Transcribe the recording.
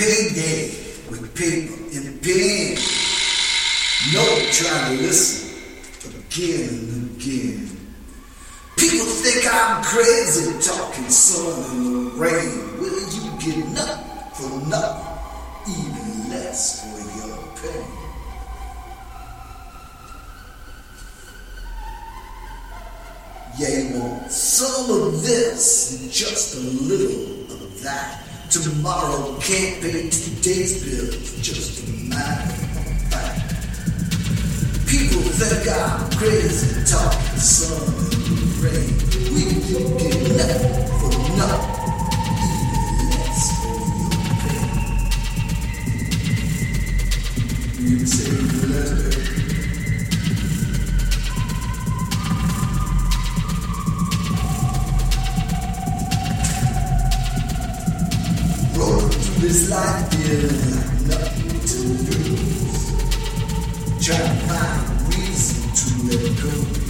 payday with paper and pen. No trying to listen again and again. People think I'm crazy talking sun and rain. Will you get nothing for nothing, even less for your pain? Yeah, want some of this and just a little of that. Tomorrow can't pay today's bill, just a matter of fact. People think I'm crazy talking sun and rain. We can get nothing for nothing. You say the letter. This life, like nothing to lose. Try to find reason to let go